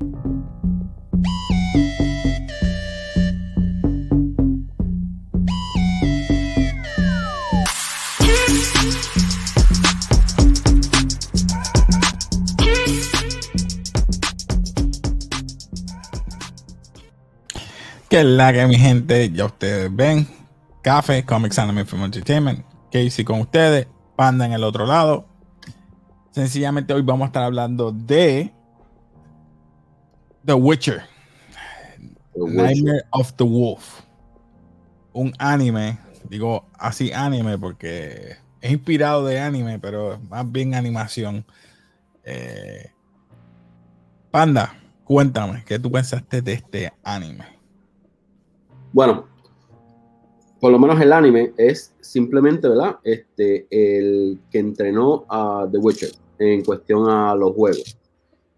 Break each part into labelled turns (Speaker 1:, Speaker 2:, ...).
Speaker 1: Que la que mi gente, ya ustedes ven. Café, Comics Anime Film Entertainment. Casey con ustedes. Panda en el otro lado. Sencillamente hoy vamos a estar hablando de The Witcher.
Speaker 2: The Witcher.
Speaker 1: Nightmare of the Wolf. Un anime. Digo así anime porque es inspirado de anime, pero más bien animación. Eh, Panda, cuéntame, ¿qué tú pensaste de este anime?
Speaker 2: Bueno, por lo menos el anime es simplemente, ¿verdad? Este, el que entrenó a The Witcher en cuestión a los juegos.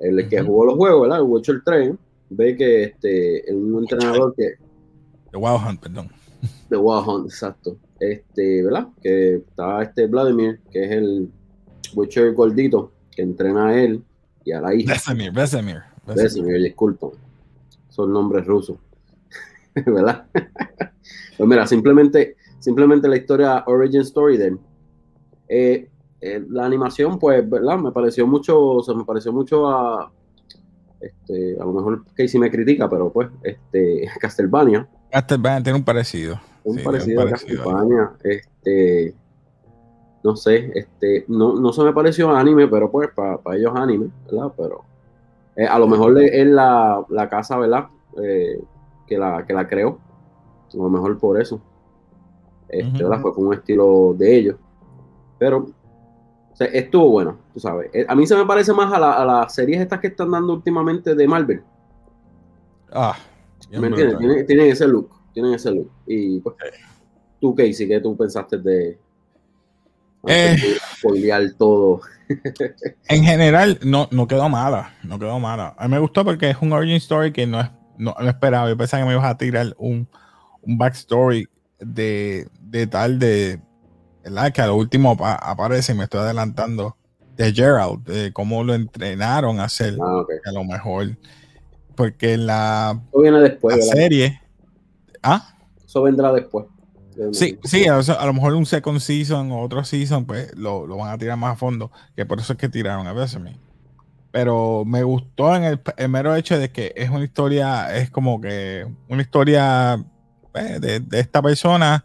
Speaker 2: El que jugó los juegos, ¿verdad? El Witcher 3, ve que este, un entrenador que,
Speaker 1: The Wild Hunt, perdón.
Speaker 2: de Wild Hunt, exacto. Este, ¿verdad? Que está este Vladimir, que es el Witcher gordito, que entrena a él y a la hija.
Speaker 1: Vesemir, Vesemir.
Speaker 2: Vesemir, disculpa. Son nombres rusos. ¿Verdad? pues mira, simplemente, simplemente la historia, origin story de él. Eh, eh, la animación, pues, ¿verdad? Me pareció mucho, se me pareció mucho a, este, a lo mejor Casey me critica, pero pues, este, Castlevania,
Speaker 1: Castlevania tiene un parecido.
Speaker 2: un
Speaker 1: Sí,
Speaker 2: parecido
Speaker 1: un
Speaker 2: a. Castlevania, este, no sé, este, no, no se me pareció anime, pero pues, para ellos anime, ¿verdad? Pero eh, a lo mejor es la, la casa, ¿verdad? Eh, que, la, que la creó, a lo mejor por eso, este. ¿verdad? Fue con un estilo de ellos, pero o sea, estuvo bueno, tú sabes. Eh, A mí se me parece más a, la- a las series estas que están dando últimamente de Marvel.
Speaker 1: Ah,
Speaker 2: ¿Me entiendes? Tienen, tienen ese look, tienen ese look. Y pues, tú, Casey, ¿qué tú pensaste de
Speaker 1: Eh.
Speaker 2: de todo?
Speaker 1: En general, no, no quedó mala. No quedó mala. A mí me gustó porque es un origin story que no, es, no, no esperaba. Yo pensaba que me ibas a tirar un, un backstory de, de tal de. ¿Verdad? Que a lo último apa- aparece, y me estoy adelantando, de Gerald, de cómo lo entrenaron a hacer.
Speaker 2: Ah, ok.
Speaker 1: A lo mejor. Porque la,
Speaker 2: Eso viene después,
Speaker 1: la serie. Ah,
Speaker 2: Eso vendrá después.
Speaker 1: Sí, sí, a, a lo mejor un second season o otro season, pues lo, lo van a tirar más a fondo, que por eso es que tiraron a Besame. Pero me gustó en el, el mero hecho de que es una historia, es como que una historia eh, de, de esta persona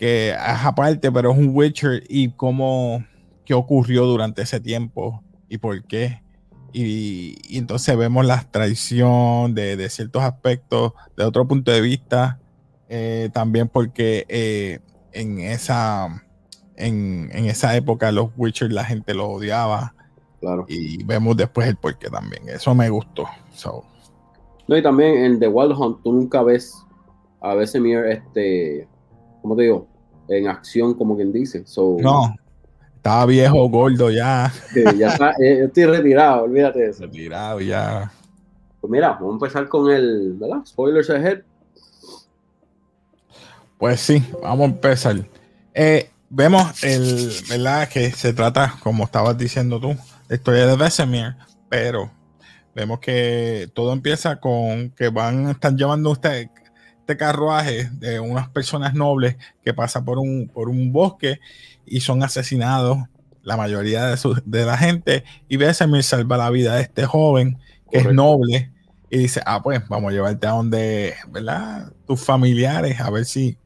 Speaker 1: que es aparte, pero es un Witcher y cómo, qué ocurrió durante ese tiempo y por qué. Y, y entonces vemos la traición de, de ciertos aspectos de otro punto de vista eh, también porque eh, en esa en, en esa época los Witcher la gente los odiaba
Speaker 2: Claro.
Speaker 1: y vemos después el porqué también. Eso me gustó. So,
Speaker 2: No, y también en The Wild Hunt tú nunca ves a Vesemir, este, ¿cómo te digo? En acción, como quien dice. So,
Speaker 1: no, estaba viejo, gordo ya,
Speaker 2: ya está, eh, yo estoy retirado, olvídate de eso.
Speaker 1: retirado ya.
Speaker 2: Pues mira, vamos a empezar con el, ¿verdad? Spoilers ahead.
Speaker 1: Pues sí, vamos a empezar. Eh, vemos el, ¿verdad? Que se trata, como estabas diciendo tú, la historia de Vesemir, pero vemos que todo empieza con que van a estar llevando usted este carruaje de unas personas nobles que pasa por un, por un bosque y son asesinados la mayoría de, su- de la gente y Vesemir salva la vida de este joven que es noble y dice, ah, pues vamos a llevarte a donde, ¿verdad? Tus familiares, a ver si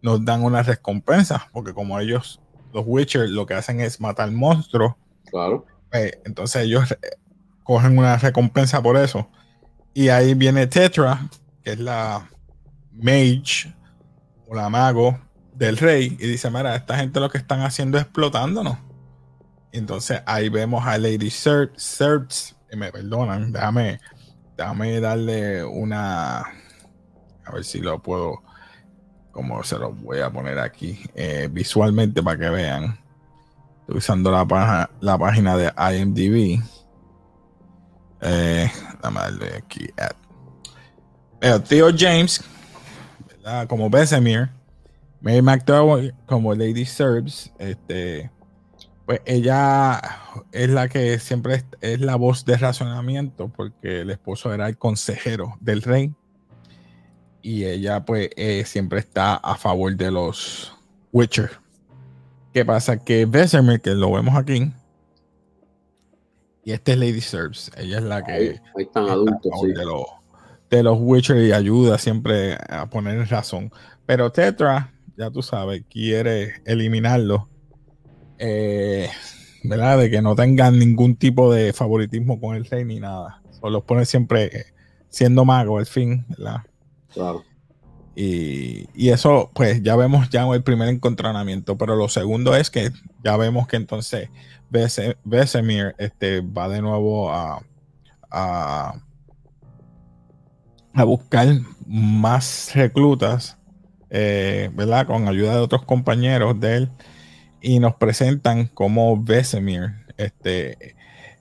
Speaker 1: nos dan una recompensa, porque como ellos, los Witcher, lo que hacen es matar monstruos,
Speaker 2: Claro.
Speaker 1: pues, entonces ellos eh, cogen una recompensa por eso. Y ahí viene Tetra, que es la mage o la mago del rey, y dice, mira, esta gente lo que están haciendo es explotándonos. Entonces ahí vemos a Lady Ser Serts, y me perdonan, déjame, déjame darle una, a ver si lo puedo, como se lo voy a poner aquí, eh, visualmente para que vean. Estoy usando la, la página de IMDb. Eh, déjame darle aquí. Veo Theo James, ¿verdad? como Besemir, Mary McDowell como Lady Serbs, este, pues ella es la que siempre es, es, la voz de razonamiento porque el esposo era el consejero del rey y ella pues eh, siempre está a favor de los Witcher. ¿Qué pasa? Que Vesemir, que lo vemos aquí, y este es Lady Serbs, ella es la que
Speaker 2: ahí, están adultos, sí.
Speaker 1: de, los, de los Witcher y ayuda siempre a poner en razón. Pero Tetra, ya tú sabes, quiere eliminarlo. Eh, ¿Verdad? De que no tengan ningún tipo de favoritismo con el rey ni nada. Solo pone siempre siendo mago al fin, ¿verdad?
Speaker 2: Claro.
Speaker 1: Y, y, eso, pues ya vemos ya el primer encontronamiento, pero lo segundo es que ya vemos que entonces Vesemir este, va de nuevo a, a, a buscar más reclutas, eh, ¿verdad? Con ayuda de otros compañeros de él, y nos presentan cómo Vesemir este,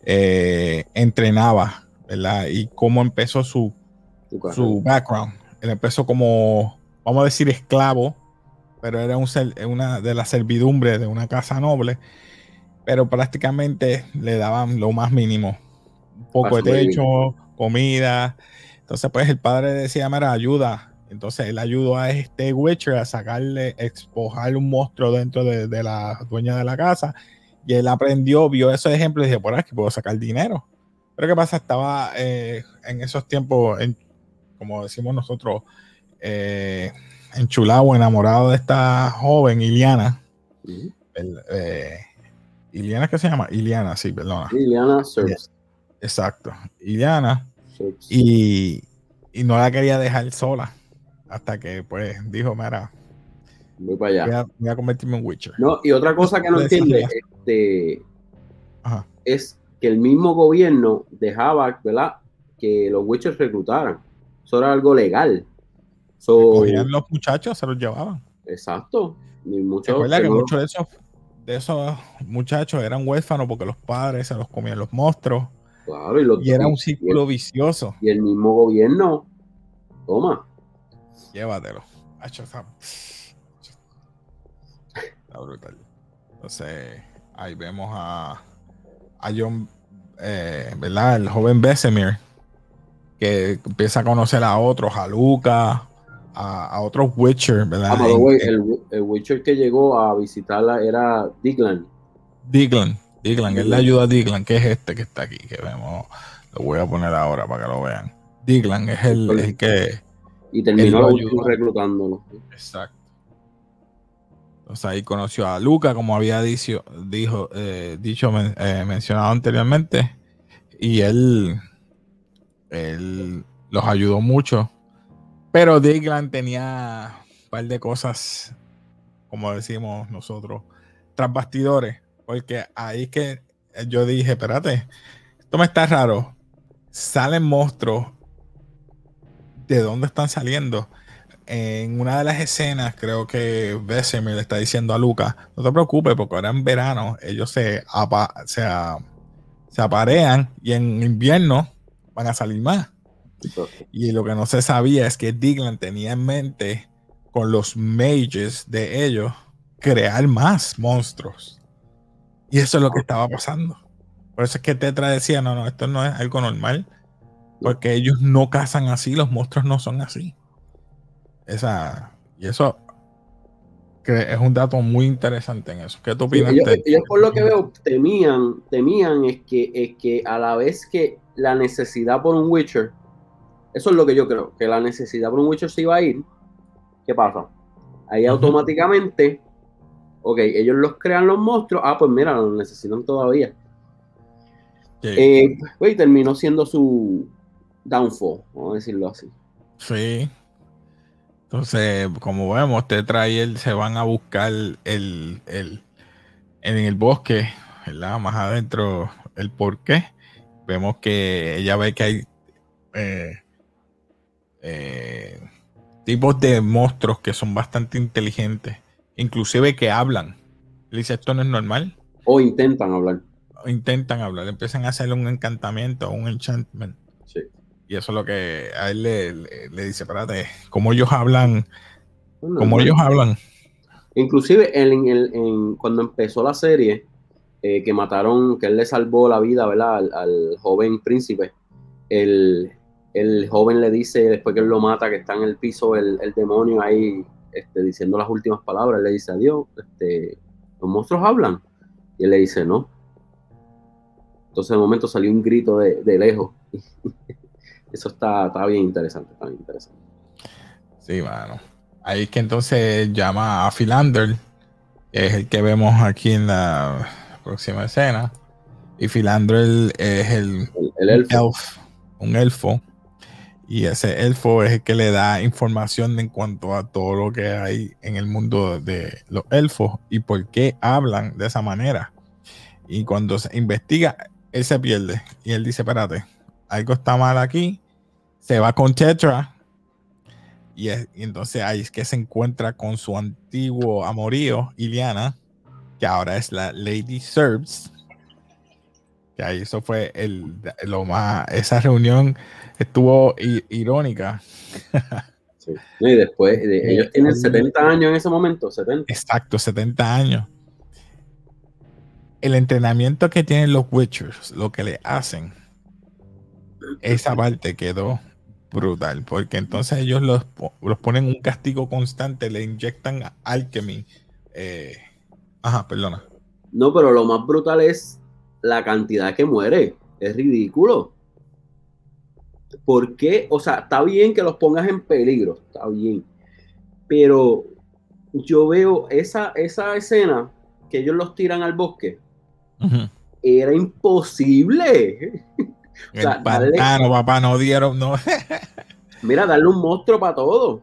Speaker 1: eh, entrenaba, ¿verdad? Y cómo empezó su, su background él empezó como, vamos a decir, esclavo, pero era un, una de las servidumbres de una casa noble, pero prácticamente le daban lo más mínimo. Un poco de techo, comida. Entonces, pues el padre decía, mira, ayuda. Entonces él ayudó a este Witcher a sacarle, expojar un monstruo dentro de, la dueña de la casa. Y él aprendió, vio esos ejemplos y dijo, por aquí puedo sacar dinero. Pero ¿qué pasa? Estaba eh, en esos tiempos en, como decimos nosotros, eh, enchulado, enamorado de esta joven Iliana. eh, Iliana, ¿qué se llama? Iliana, sí, perdona.
Speaker 2: Iliana Serbs.
Speaker 1: Exacto. Iliana. Y, y, no la quería dejar sola. Hasta que, pues, dijo, mira.
Speaker 2: Voy para allá.
Speaker 1: Voy a, voy a convertirme en Witcher.
Speaker 2: No, y otra cosa que no entiende este, es que el mismo gobierno dejaba, ¿verdad? Que los Witchers reclutaran. Eso era algo legal.
Speaker 1: So, Cogían los muchachos, se los llevaban.
Speaker 2: Exacto.
Speaker 1: Y muchos, Recuerda que no... muchos de esos, de esos muchachos eran huérfanos porque los padres se los comían los monstruos.
Speaker 2: Claro, y, los,
Speaker 1: y era un círculo vicioso.
Speaker 2: Y el mismo gobierno, toma.
Speaker 1: Llévatelo. Está, brutal. Entonces, ahí vemos a, a John, eh, ¿verdad? El joven Besemir que empieza a conocer a otros, a Luca, a, a otros Witcher, ¿verdad?
Speaker 2: Ah, el, el, Witcher que llegó a visitarla era Diglan.
Speaker 1: Diglan, Diglan, él le ayuda a Diglan, que es este que está aquí, que vemos, lo voy a poner ahora para que lo vean. Diglan es el, el que...
Speaker 2: Y terminó reclutándolo.
Speaker 1: Exacto. Entonces ahí conoció a Luca, como había dicho, dijo, eh, dicho eh, mencionado anteriormente, y él él los ayudó mucho. Pero Diglan tenía un par de cosas, como decimos nosotros, tras bastidores. Porque ahí que yo dije, espérate, esto me está raro. Salen monstruos. ¿De dónde están saliendo? En una de las escenas, creo que Vesemir le está diciendo a Luca, no te preocupes, porque ahora en verano ellos se, se, se aparean y en invierno van a salir más. Y lo que no se sabía es que Diglan tenía en mente con los mages de ellos crear más monstruos. Y eso es lo que estaba pasando. Por eso es que Tetra decía, no, no, esto no es algo normal. Porque ellos no cazan así, los monstruos no son así. Esa, y eso que es un dato muy interesante en eso. ¿Qué tú opinas?
Speaker 2: ellos, por lo que veo temían, temían es que, es que a la vez que la necesidad por un Witcher, eso es lo que yo creo, que la necesidad por un Witcher se iba a ir. ¿Qué pasa? Ahí automáticamente, ok, ellos los crean los monstruos, ah, pues mira, los necesitan todavía. Eh, pues, terminó siendo su downfall, vamos a decirlo así.
Speaker 1: Sí. Entonces, como vemos, Tetra y él se van a buscar el, el, en el bosque, ¿verdad? Más adentro, el por qué vemos que ella ve que hay eh, eh, tipos de monstruos que son bastante inteligentes, inclusive que hablan. Le dice, esto no es normal.
Speaker 2: O intentan hablar.
Speaker 1: O intentan hablar, empiezan a hacerle un encantamiento, un enchantment.
Speaker 2: Sí.
Speaker 1: Y eso es lo que a él le, le, dice, espérate, como ellos hablan, como ellos hablan.
Speaker 2: Inclusive en, en, cuando empezó la serie, eh, que mataron, que él le salvó la vida, ¿verdad? Al, joven príncipe. El, joven le dice, después que él lo mata, que está en el piso el, demonio ahí este, diciendo las últimas palabras, le dice, adiós, este, los monstruos hablan. Y él le dice, no. Entonces, en el momento salió un grito de, lejos. Eso está, está, bien interesante, está bien interesante.
Speaker 1: Sí, mano. Ahí que entonces llama a Philander, es el que vemos aquí en la próxima escena. Y Philander es el, elfo. un elfo. Y ese elfo es el que le da información en cuanto a todo lo que hay en el mundo de los elfos y por qué hablan de esa manera. Y cuando se investiga, él se pierde. Y él dice, espérate, algo está mal aquí. Se va con Tetra. Y, entonces ahí es que se encuentra con su antiguo amorío, Iliana, que ahora es la Lady Serbs. Ahí eso fue el, lo más, esa reunión estuvo irónica.
Speaker 2: Y después, ellos tienen 70 años en ese momento, 70.
Speaker 1: Exacto, 70 años. El entrenamiento que tienen los Witchers, lo que le hacen, esa parte quedó brutal, porque entonces ellos los, los ponen un castigo constante, le inyectan alchemy. Eh, ajá, perdona.
Speaker 2: No, pero lo más brutal es la cantidad que muere. Es ridículo. ¿Por qué? O sea, está bien que los pongas en peligro, está bien. Pero yo veo esa, esa escena que ellos los tiran al bosque. Era imposible.
Speaker 1: El pantano, papá, no dieron, no.
Speaker 2: Mira, darle un monstruo para todo.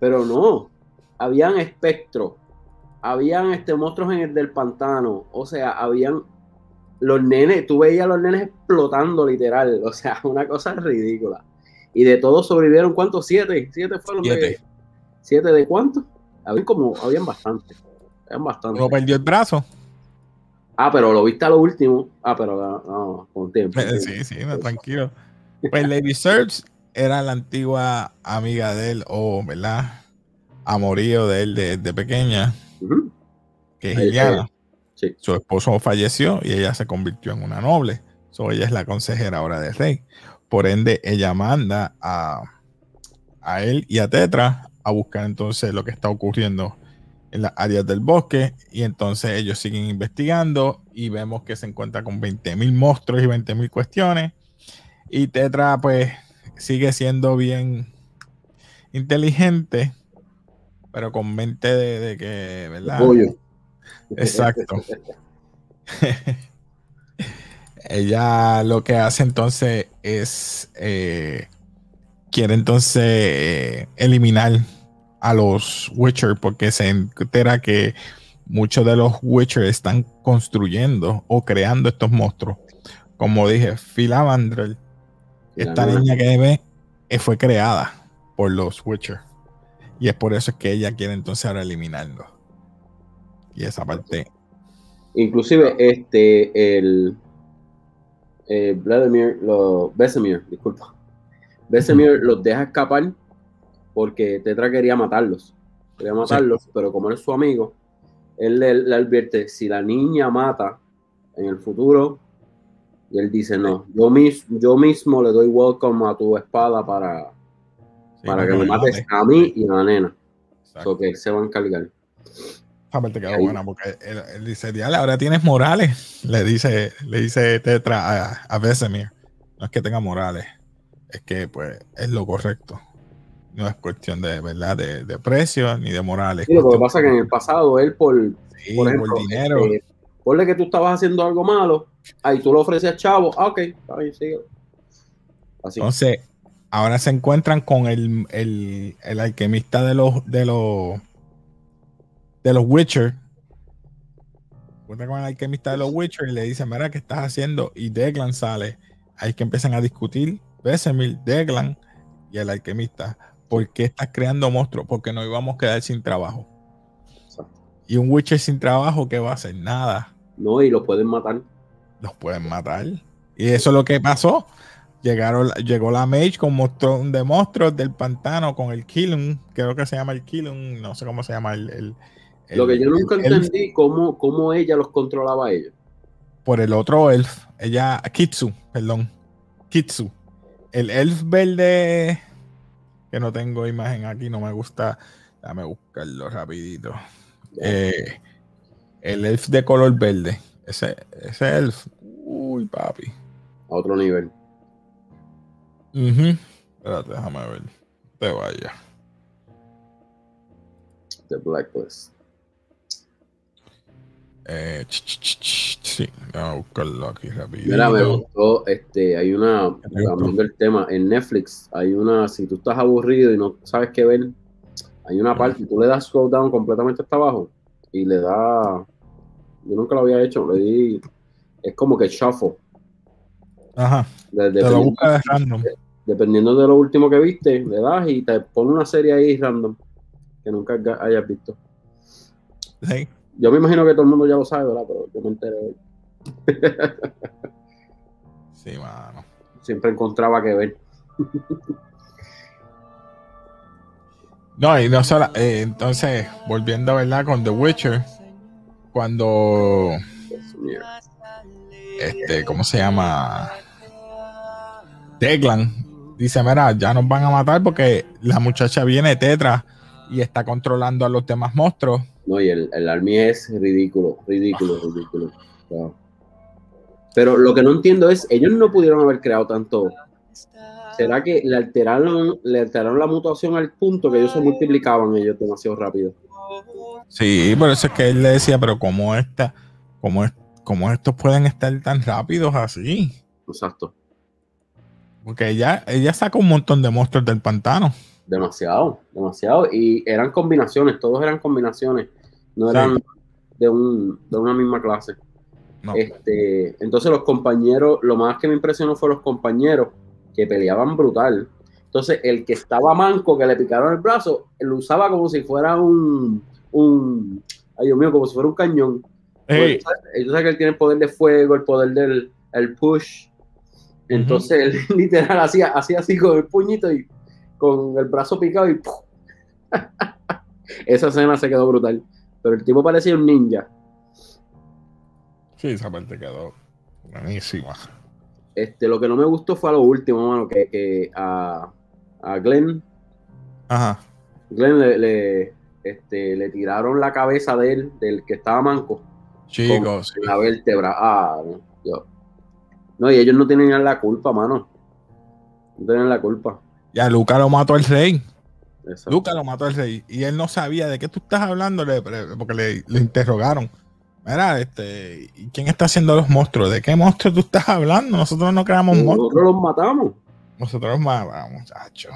Speaker 2: Pero no. Habían espectros. Habían este, monstruos en el del pantano. O sea, habían los nenes, tú veías a los nenes explotando literal. O sea, una cosa ridícula. Y de todos sobrevivieron, ¿cuántos? Siete. Siete fueron siete. de. ¿Siete de cuántos? Habían como, habían bastante. Habían bastante.
Speaker 1: Uno perdió el brazo.
Speaker 2: Ah, pero lo viste a lo último. Ah, pero ah, no, con tiempo.
Speaker 1: Sí, sí, tranquilo. Pues Lady Serbs era la antigua amiga de él, o, ¿verdad? Amorío de él de, pequeña, que es Su esposo falleció y ella se convirtió en una noble. So, ella es la consejera ahora del rey. Por ende, ella manda a, a él y a Tetra a buscar entonces lo que está ocurriendo en las áreas del bosque y entonces ellos siguen investigando y vemos que se encuentra con 20.000 monstruos y 20.000 cuestiones y Tetra pues sigue siendo bien inteligente pero con mente de, que, ¿verdad? Exacto. Ella lo que hace entonces es eh, quiere entonces eh, eliminar a los Witcher porque se entera que muchos de los Witcher están construyendo o creando estos monstruos. Como dije, Philamandrel, esta niña que ve, eh, fue creada por los Witcher. Y es por eso que ella quiere entonces ahora eliminarlo. Y esa parte.
Speaker 2: Inclusive, este, el, Vladimir, lo, Besemir, disculpa. Besemir los deja escapar porque Tetra quería matarlos. Quería matarlos, pero como es su amigo, él le, advierte, si la niña mata en el futuro, y él dice, no, yo, yo mismo le doy welcome a tu espada para, para que me mates a mí y a la nena. Exacto. que se va a encargar.
Speaker 1: Esa parte quedó buena porque él, dice, diale, ahora tienes morales. Le dice, le dice Tetra a, a Besemir. No es que tenga morales, es que pues es lo correcto no es cuestión de verdad de, precio ni de morales.
Speaker 2: Sí, lo que pasa es que en el pasado él por, por, ejemplo, dinero. Eh, que tú estabas haciendo algo malo, ahí tú lo ofreces chavo, ah, ok, ahí sigue.
Speaker 1: Así. Entonces, ahora se encuentran con el, el, el, alquimista de los de los de los Witcher. Encuentra con el alquimista de los Witcher y le dice, mira, ¿qué estás haciendo? Y Declan sale. Ahí que empiezan a discutir. Besemil, Declan y el alquimista ¿por qué estás creando monstruos? Porque no íbamos a quedar sin trabajo. Y un Witcher sin trabajo, ¿qué va a hacer? Nada.
Speaker 2: No, y los pueden matar.
Speaker 1: Los pueden matar. Y eso es lo que pasó. Llegaron, llegó la Mage con un montón de monstruos del pantano con el Killum, creo que se llama el Killum, no sé cómo se llama el.
Speaker 2: Lo que yo nunca entendí, cómo, cómo ella los controlaba a ellos.
Speaker 1: por el otro elf. Ella, Kitsu, perdón. Kitsu. El elf verde, que no tengo imagen aquí, no me gusta. Déjame buscarlo rapidito. Eh, el elf de color verde. Ese, ese elf. Uy, papi.
Speaker 2: A otro nivel.
Speaker 1: Ujú. Espérate, déjame ver. Te vaya.
Speaker 2: The Blacklist.
Speaker 1: Eh, ch, ch, ch, sí, déjame buscarlo aquí rapidito.
Speaker 2: Mira, me gustó, este, hay una, cambiando el tema, en Netflix hay una, si tú estás aburrido y no sabes qué ver, hay una parte, tú le das scroll down completamente hasta abajo y le da, yo nunca lo había hecho, le di, es como que shuffle,
Speaker 1: Ajá.
Speaker 2: de-
Speaker 1: Te lo
Speaker 2: dependiendo,
Speaker 1: busca de random.
Speaker 2: dependiendo de lo último que viste, le das y te pone una serie ahí random que nunca hayas visto.
Speaker 1: Sí.
Speaker 2: Yo me imagino que todo el mundo ya lo sabe, ¿verdad? Pero yo me enteré hoy.
Speaker 1: Sí, mano.
Speaker 2: Siempre encontraba que ver.
Speaker 1: No, y no solo. eh, entonces, volviendo, ¿verdad? Con The Witcher, cuando. Este, ¿cómo se llama? Declan dice: Mira, ya nos van a matar porque la muchacha viene tetra y está controlando a los demás monstruos.
Speaker 2: No, y el, el Army es ridículo, ridículo, ridículo. Wow. Pero lo que no entiendo es, ellos no pudieron haber creado tanto. ¿Será que le alteraron, le alteraron la mutación al punto que ellos se multiplicaban ellos demasiado rápido?
Speaker 1: Sí, por eso es que él le decía: Pero, ¿cómo esta, cómo, es- cómo estos pueden estar tan rápidos así?
Speaker 2: Exacto.
Speaker 1: Porque ella, ella saca un montón de monstruos del pantano.
Speaker 2: Demasiado, demasiado. Y eran combinaciones, todos eran combinaciones. No
Speaker 1: Sí.
Speaker 2: eran de, un, de una misma clase.
Speaker 1: No.
Speaker 2: Este, entonces los compañeros, lo más que me impresionó fue los compañeros que peleaban brutal. Entonces el que estaba manco, que le picaron el brazo, lo usaba como si fuera un, un ay Dios mío, como si fuera un cañón.
Speaker 1: Ey,
Speaker 2: Pues, tú sabes que él tiene el poder de fuego, el poder del el push. Entonces él literal hacía, hacía así con el puñito y con el brazo picado y esa escena se quedó brutal. Pero el tipo parecía un ninja.
Speaker 1: sí, esa parte quedó buenísima.
Speaker 2: Este, lo que no me gustó fue a lo último, mano, que, que a, a Glenn,
Speaker 1: Ajá.
Speaker 2: Glenn le, le, este, le tiraron la cabeza de él, del que estaba manco,
Speaker 1: Chicos, sí.
Speaker 2: la vértebra. Ah, no, yo. No, y ellos no tienen la culpa, mano. No tienen la culpa.
Speaker 1: ya Luca lo mató el rey.
Speaker 2: Exacto.
Speaker 1: Luca lo mató el rey. Y él no sabía de qué tú estás hablando le- porque le, le interrogaron. Mira, este, ¿y ¿quién está haciendo los monstruos? ¿De qué monstruos tú estás hablando? Nosotros no creamos monstruos.
Speaker 2: Nosotros los matamos.
Speaker 1: Nosotros los matamos, muchachos.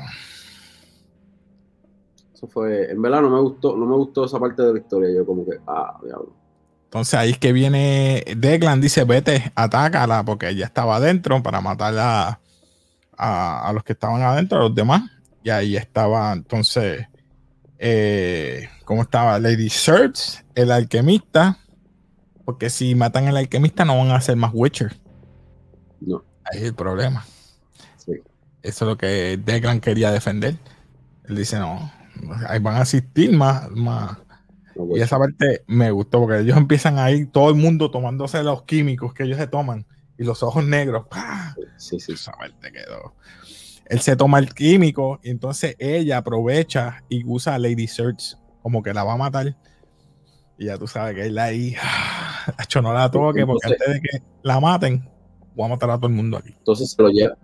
Speaker 2: Eso fue, en verdad no me gustó, no me gustó esa parte de la historia. Yo como que, ah, diablo.
Speaker 1: Entonces ahí es que viene Declan, dice, vete, atácala, porque ella estaba adentro para matar a, a, a los que estaban adentro, a los demás. Y ahí estaba, entonces, eh, ¿cómo estaba? Lady Search, el alquimista, porque si matan al alquimista no van a hacer más Witcher.
Speaker 2: No.
Speaker 1: Ahí es el problema.
Speaker 2: Sí.
Speaker 1: Eso es lo que Declan quería defender. Él dice, no, ahí van a asistir más, más,
Speaker 2: no
Speaker 1: y esa parte me gustó porque ellos empiezan ahí, todo el mundo tomándose los químicos que ellos se toman y los ojos negros. ¡pah!
Speaker 2: sí, sí.
Speaker 1: Esa parte quedó. Él se toma el químico y entonces ella aprovecha y usa a Lady Search como que la va a matar. Y ya tú sabes que él ahí, ¡ah! hecho no la toque porque
Speaker 2: Entonces-
Speaker 1: antes de que la maten, voy a matar a todo el mundo aquí.
Speaker 2: Entonces se lo lleva,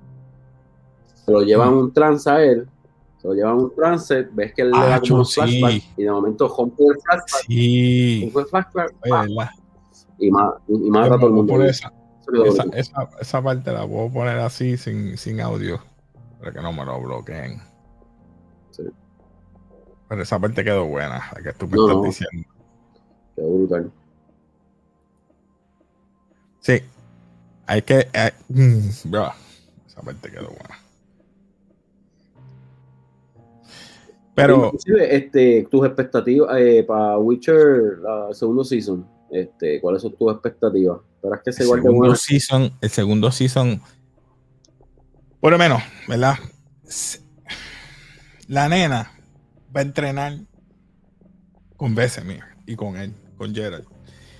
Speaker 2: se lo llevan un trance a él, se lo llevan un trance, ves que él le da como unos
Speaker 1: sí.
Speaker 2: flashbacks y de momento rompe el flashback,
Speaker 1: Sí.
Speaker 2: el flashback
Speaker 1: Oye,
Speaker 2: y, ma- y mata a todo el mundo.
Speaker 1: Esa, esa, esa parte la puedo poner así sin, sin audio para que no me lo bloqueen.
Speaker 2: Sí.
Speaker 1: Pero esa parte quedó buena, la que tú me
Speaker 2: No,
Speaker 1: estás
Speaker 2: no.
Speaker 1: diciendo.
Speaker 2: Quedó brutal.
Speaker 1: Sí. Hay que. eh, mm, bro, esa parte quedó buena. Pero
Speaker 2: Inclusive, este, tus expectativas para Witcher, la segundo season, este, ¿cuáles son tus expectativas? ¿Esperas que
Speaker 1: el
Speaker 2: se de
Speaker 1: segundo season, el segundo season, por lo menos, ¿verdad? La nena va a entrenar con Vesemir y con él, con Gerald.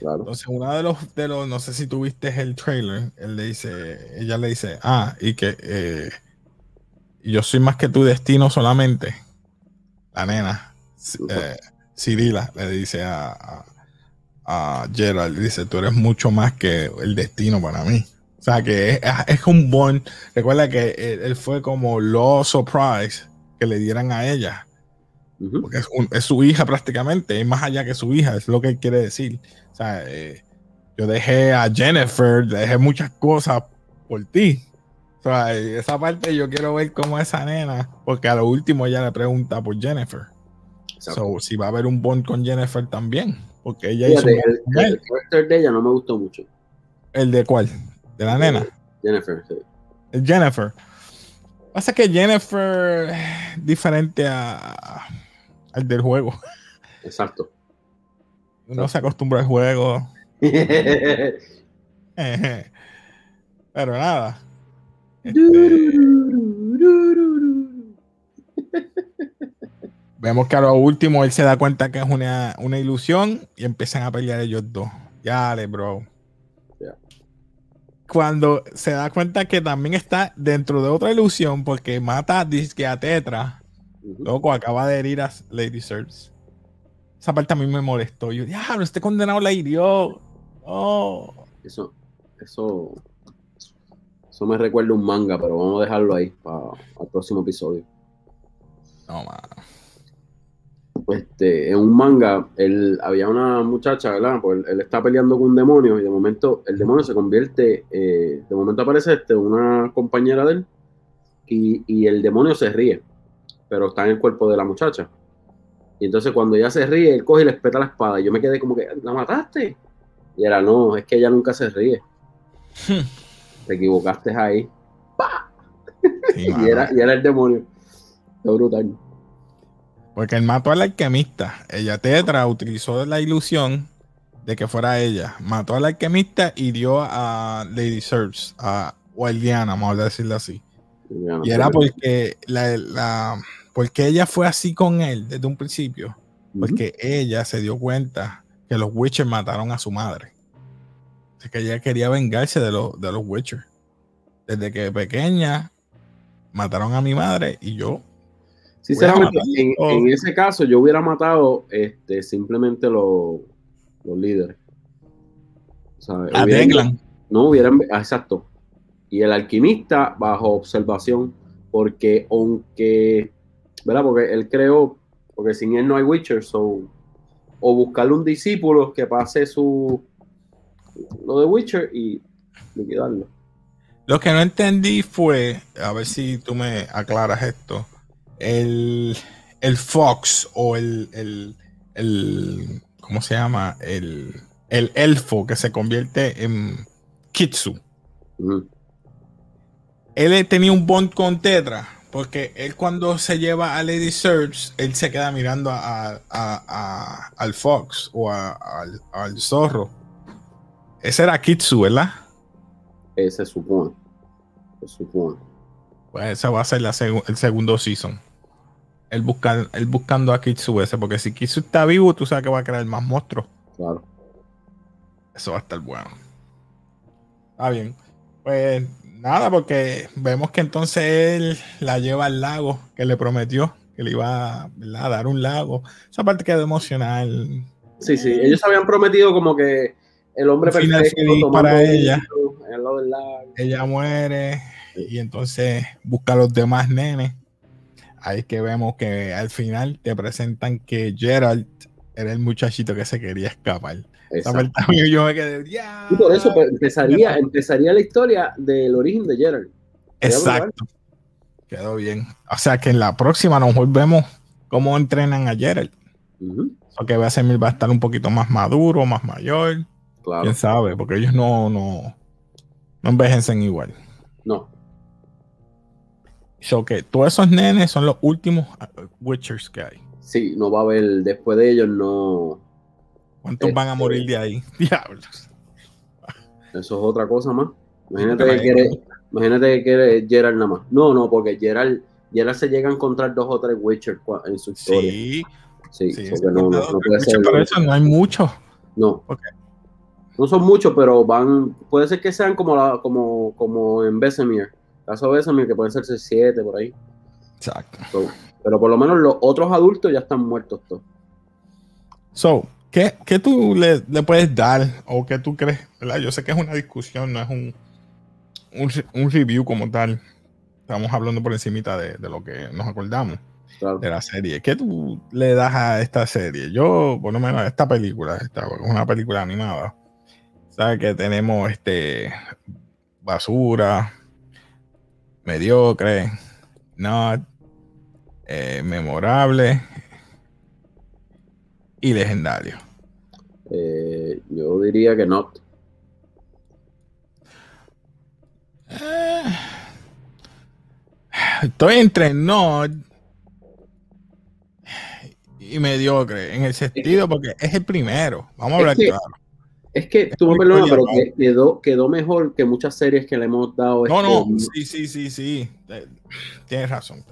Speaker 2: Claro.
Speaker 1: Entonces, uno de los, de los, no sé si tuviste el trailer, él le dice, ella le dice, ah, y que eh, yo soy más que tu destino solamente. La nena, eh, Cirila, le dice a, a, a Gerald, dice, tú eres mucho más que el destino para mí. O sea, que es, es un bond. Recuerda que él, él fue como lo surprise que le dieran a ella. Porque es, un- es su hija prácticamente, es más allá que su hija, es lo que él quiere decir. O sea, eh, yo dejé a Jennifer, dejé muchas cosas por ti. O sea, eh, esa parte yo quiero ver cómo esa nena, porque a lo último ella le pregunta por Jennifer. So, si va a haber un bond con Jennifer también, porque ella
Speaker 2: Fíjate,
Speaker 1: hizo
Speaker 2: el, el character de ella no me gustó mucho.
Speaker 1: ¿El de cuál? ¿De la nena?
Speaker 2: Jennifer, sí.
Speaker 1: Jennifer. Pasa que Jennifer es diferente a, al del juego.
Speaker 2: Exacto.
Speaker 1: Uno se acostumbra al juego. Pero nada. Este, vemos que a lo último él se da cuenta que es una, una ilusión y empiezan a pelear ellos dos. Ya, bro. Cuando se da cuenta que también está dentro de otra ilusión porque mata disque a Tetra, loco, acaba de herir a Lady Search. Esa parte a mí me molestó. Yo, diablo, este condenado la hirió. Oh.
Speaker 2: Eso, eso, eso me recuerda un manga, pero vamos a dejarlo ahí para el próximo episodio.
Speaker 1: No, mano.
Speaker 2: Este, en un manga, él, había una muchacha, ¿verdad? Pues él, él está peleando con un demonio y de momento el demonio se convierte, eh, de momento aparece este, una compañera de él y, y el demonio se ríe, pero está en el cuerpo de la muchacha. Y entonces cuando ella se ríe, él coge y le espeta la espada. Y yo me quedé como que, ¿la mataste? Y era, no, es que ella nunca se ríe. Te equivocaste ahí.
Speaker 1: Sí,
Speaker 2: Y era, y era el demonio. Qué brutal.
Speaker 1: Porque él mató al alquimista. Ella Tetra utilizó la ilusión de que fuera ella. Mató al alquimista y dio a Lady Search, a, o a Eliana, vamos a decirlo así. Y era porque la, la- porque ella fue así con él desde un principio. Porque ella se dio cuenta que los Witcher mataron a su madre. Así que ella quería vengarse de, los de los Witcher. Desde que pequeña mataron a mi madre y yo.
Speaker 2: Sinceramente, en, en ese caso yo hubiera matado este, simplemente los, los líderes. O sea,
Speaker 1: A.
Speaker 2: No hubieran, ah, exacto. Y el alquimista bajo observación, porque aunque, ¿verdad? Porque él creó, porque sin él no hay Witcher, so, o buscarle un discípulo que pase su, lo de Witcher y liquidarlo.
Speaker 1: Lo que no entendí fue, a ver si tú me aclaras esto, el, el Fox o el, el, el- ¿cómo se llama? El, el elfo que se convierte en Kitsu. Él tenía un bond con Tetra, porque él cuando se lleva a Lady Search, él se queda mirando a, a- a- al Fox o al, al zorro. Ese era Kitsu, ¿verdad?
Speaker 2: Eh, se supone. Se supone.
Speaker 1: Pues esa va a ser la segu- el segundo season. Él, busca, él buscando a Kitsu ese, porque si Kitsu está vivo, tú sabes que va a crear más monstruos.
Speaker 2: Claro.
Speaker 1: Eso va a estar bueno. Está bien. Pues nada, porque vemos que entonces él la lleva al lago que le prometió que le iba ¿verdad? a dar un lago. Esa parte quedó emocional.
Speaker 2: Sí, sí. Ellos habían prometido como que el hombre perfecto
Speaker 1: para
Speaker 2: vino
Speaker 1: ella.
Speaker 2: al lado del lago.
Speaker 1: Ella muere y entonces busca a los demás nenes. Ahí es que vemos que al final te presentan que Gerald era el muchachito que se quería escapar.
Speaker 2: Exacto.
Speaker 1: yo me quedé.
Speaker 2: Y por eso pues, empezaría, empezaría la historia del origen de Gerald.
Speaker 1: Exacto. Quedó bien. O sea que en la próxima nos volvemos cómo entrenan a Gerald.
Speaker 2: Ujú,
Speaker 1: Porque va a ser va a estar un poquito más maduro, más mayor.
Speaker 2: Claro.
Speaker 1: Quién sabe, porque ellos no, no, no envejecen igual.
Speaker 2: No.
Speaker 1: So que todos esos nenes son los últimos uh, Witchers que hay.
Speaker 2: Sí, no va a haber, después de ellos no.
Speaker 1: ¿Cuántos van a
Speaker 2: Este-
Speaker 1: morir de ahí? Diablos.
Speaker 2: Eso es otra cosa más. Imagínate que quiere, imagínate que quiere Gerald nada más. No, no, porque Gerald, Gerald se llega a encontrar dos o tres Witcher en su historia.
Speaker 1: Sí,
Speaker 2: Sí,
Speaker 1: sí.
Speaker 2: porque no, no, no puede ser.
Speaker 1: Pero eso no hay mucho.
Speaker 2: No. No son muchos, pero van, puede ser que sean como la, como, como en Besemir. Caso Besemir, que pueden ser 7 por ahí.
Speaker 1: Exacto.
Speaker 2: pero por lo menos los otros adultos ya están muertos todos.
Speaker 1: So, ¿qué, qué tú le, le, puedes dar o qué tú crees? ¿verdad? Yo sé que es una discusión, no es un, un, un review como tal. Estamos hablando por encimita de, de lo que nos acordamos de la serie. ¿Qué tú le das a esta serie? Yo, por lo menos, a esta película, esta es una película animada. Sabes que tenemos este basura, mediocre, not, eh, memorable y legendario.
Speaker 2: Eh, yo diría que not.
Speaker 1: Eh, estoy entre not y mediocre en el sentido porque es el primero. Vamos a hablar claro.
Speaker 2: Es que tú me perdonas, pero quedó, quedó mejor que muchas series que le hemos dado.
Speaker 1: No, no, este, sí, sí, sí, sí. Tienes razón.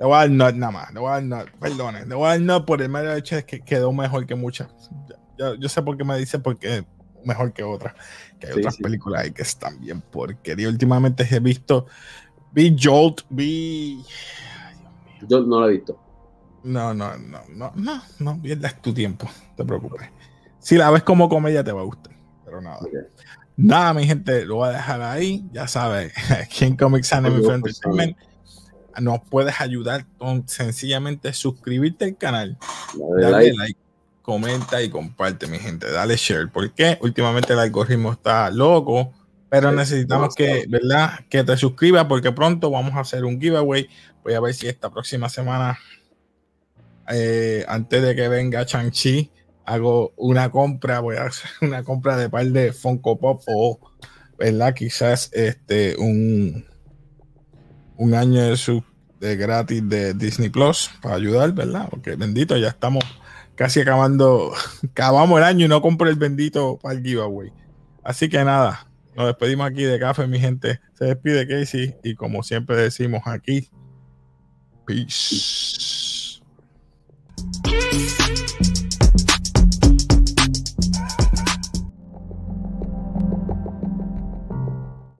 Speaker 1: Le voy a dar not nada más. Le voy a dar not, perdone. Le voy a dar not por el mero hecho de que quedó mejor que muchas. Yo, yo sé por qué me dice porque mejor que otras. Que hay otras películas ahí que están bien porquería. Últimamente he visto. Vi Jolt, vi.
Speaker 2: Jolt no lo he visto.
Speaker 1: No, no, no, no, no, no pierdas tu tiempo, no te preocupes. Si la ves como comedia te va a gustar, pero nada. Nada, mi gente, lo voy a dejar ahí. Ya sabes, aquí en Comics Anime Entertainment nos puedes ayudar con sencillamente suscribirte al canal, dale like. comenta y comparte, mi gente. Dale share, porque últimamente el algoritmo está loco, pero necesitamos que, ¿verdad? Que te suscribas porque pronto vamos a hacer un giveaway. Voy a ver si esta próxima semana eh, antes de que venga Chang-Chi, hago una compra, voy a hacer una compra de par de Funko Pop o, ¿verdad? Quizás este, un, un año de, su, de gratis de Disney Plus para ayudar, ¿verdad? Porque bendito, ya estamos casi acabando, acabamos el año y no compré el bendito para el giveaway. Así que nada, nos despedimos aquí de café, mi gente. Se despide Casey y como siempre decimos aquí, peace.